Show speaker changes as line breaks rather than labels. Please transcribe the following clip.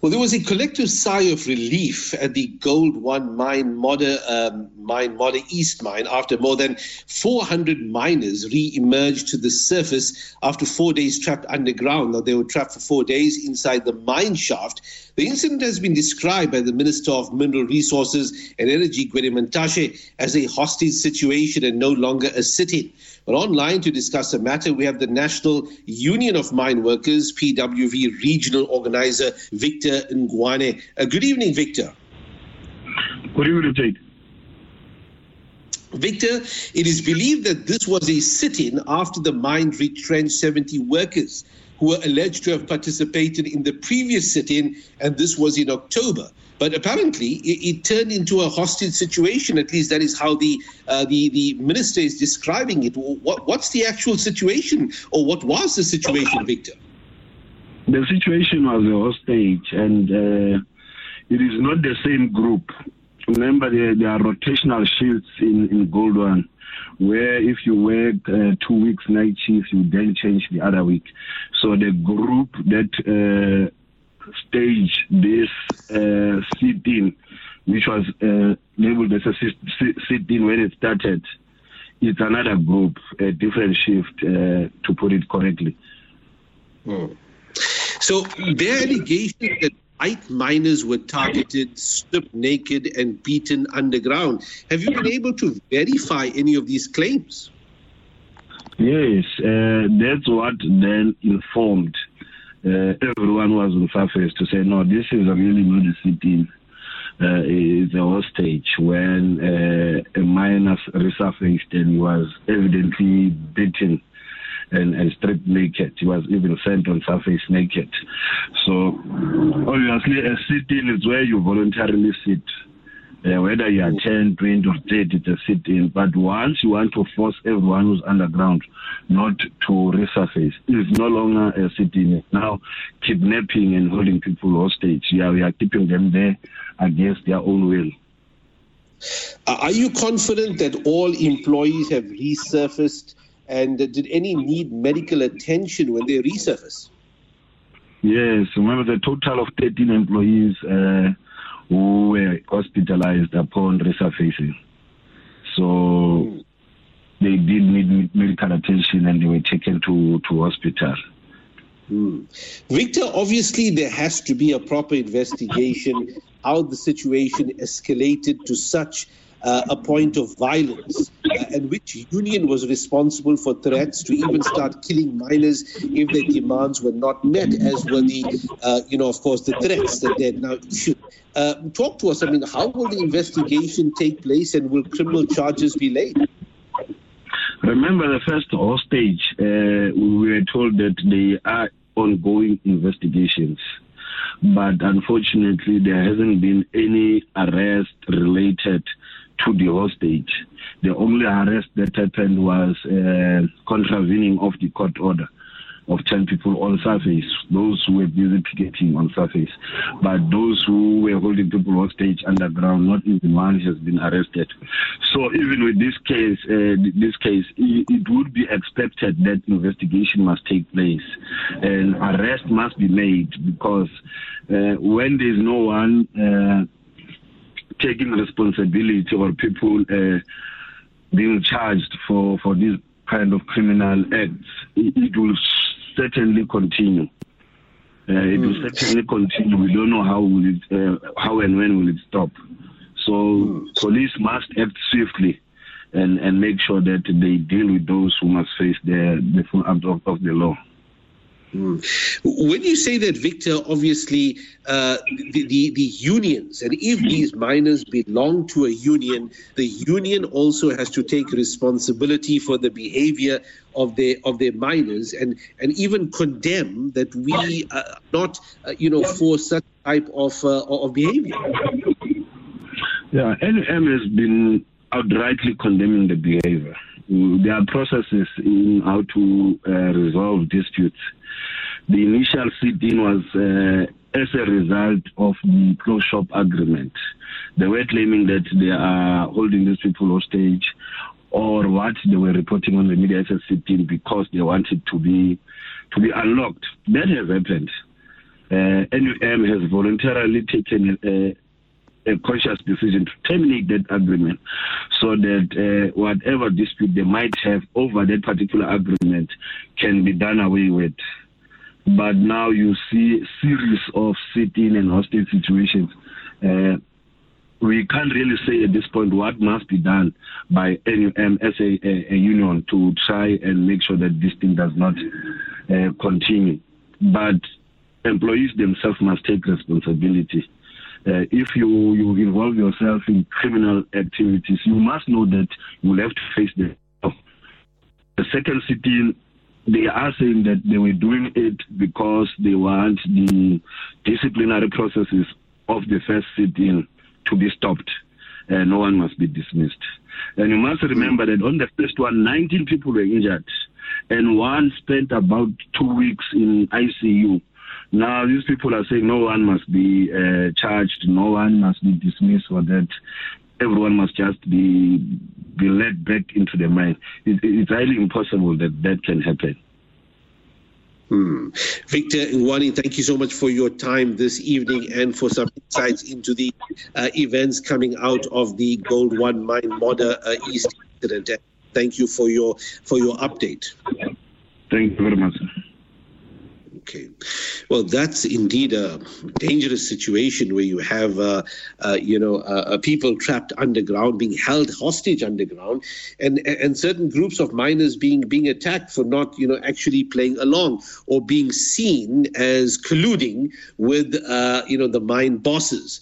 Well, there was a collective sigh of relief at the Gold One mine, Modder, um, mine, Modder East mine, after more than 400 miners re-emerged to the surface after four days trapped underground. Now, they were trapped for four days inside the mine shaft. The incident has been described by the Minister of Mineral Resources and Energy, Gwede Mantashe, as a hostage situation and no longer a sit-in. But online to discuss the matter, we have the National Union of Mine Workers, PWV Regional Organizer, Victor Ngwane. Uh, good evening, Victor.
Good evening, Jade.
Victor, it is believed that this was a sit in after the mine retrenched 70 workers who were alleged to have participated in the previous sit in, and this was in October. But apparently, it, it, turned into a hostage situation. At least that is how the uh, the the minister is describing it. What, what's the actual situation, or what was the situation, Victor?
The situation was a hostage, and uh, it is not the same group. Remember, there, there are rotational shifts in in Gold One where if you work uh, two weeks night shift, you then change the other week. So the group that uh, stage this uh, which was uh, labeled as a sit-in when it started, it's another group, a different shift, uh, to put it correctly.
Hmm. So there are allegations that white miners were targeted, stripped naked, and beaten underground. Have you been able to verify any of these claims?
Yes, uh, that's what then informed uh, everyone was on surface to say, no, this is a really not a sit-in. Uh, it's a hostage when uh, a miner resurfaced and was evidently beaten and, and stripped naked. He was even sent on surface naked. So obviously a sit-in is where you voluntarily sit uh, whether you are 10, 20, or 30, it's a sit in. But once you want to force everyone who's underground not to resurface, it's no longer a sit in. It's now kidnapping and holding people hostage. Yeah, we are keeping them there against their own will.
Are you confident that all employees have resurfaced? And did any need medical attention when they resurface?
Yes, remember the total of 13 employees. Uh, who were hospitalized upon resurfacing. So they did need medical attention and they were taken to, to hospital.
Mm. Victor, obviously, there has to be a proper investigation how the situation escalated to such uh, a point of violence, uh, and which union was responsible for threats to even start killing miners if their demands were not met, as were the, uh, you know, of course, the threats that they now issued. Uh, talk to us. I mean, how will the investigation take place, and will criminal charges be laid?
Remember the first hostage, uh, we were told that they are ongoing investigations but unfortunately there hasn't been any arrest related to the hostage. The only arrest that happened was uh, contravening of the court order of 10 people on surface, those who were busy picketing on surface. But those who were holding people hostage underground, not even one has been arrested. So even with this case, uh, this case, it, would be expected that investigation must take place and arrest must be made because uh, when there's no one uh, taking responsibility or people uh, being charged for, for these kind of criminal acts, it, it will certainly continue. Uh, it will hmm. certainly continue. We don't know how will it, uh, how and when will it stop. So mm. police must act swiftly and, and make sure that they deal with those who must face the, the full of, of the law.
Mm. When you say that, Victor, obviously uh, the, the, the unions, and if these miners belong to a union, the union also has to take responsibility for the behavior of their of their miners, and and even condemn that we are not, uh, you know, for such type of uh, of behavior.
Yeah, NUM has been outrightly condemning the behavior. There are processes in how to uh, resolve disputes the initial sit-in was uh, as a result of the close shop agreement. They were claiming that they are holding these people hostage or what they were reporting on the media as a sit-in because they wanted to be to be unlocked. That has happened. uh, NUM has voluntarily taken a, conscious decision to terminate that agreement so that uh, whatever dispute they might have over that particular agreement can be done away with. But now you see series of sitting and hostage situations. Uh, we can't really say at this point what must be done by NUM as a, a, a union to try and make sure that this thing does not uh, continue. But employees themselves must take responsibility. Uh, if you, you involve yourself in criminal activities, you must know that you will have to face them. The second sitting, they are saying that they were doing it because they want the disciplinary processes of the first sitting to be stopped. Uh, no one must be dismissed. And you must remember that on the first one, 19 people were injured, and one spent about two weeks in ICU. Now, these people are saying no one must be uh, charged, no one must be dismissed for that. Everyone must just be be led back into the mine. It, it's highly impossible that that can happen.
Hmm. Victor Ngwani, thank you so much for your time this evening and for some insights into the uh, events coming out of the Gold One Mine Modder uh, East incident. Thank you for your for your update.
Thank you very much.
Okay. Well, that's indeed a dangerous situation where you have, uh, uh, you know, uh, uh, people trapped underground, being held hostage underground, and and certain groups of miners being being attacked for not, you know, actually playing along or being seen as colluding with, uh, you know, the mine bosses.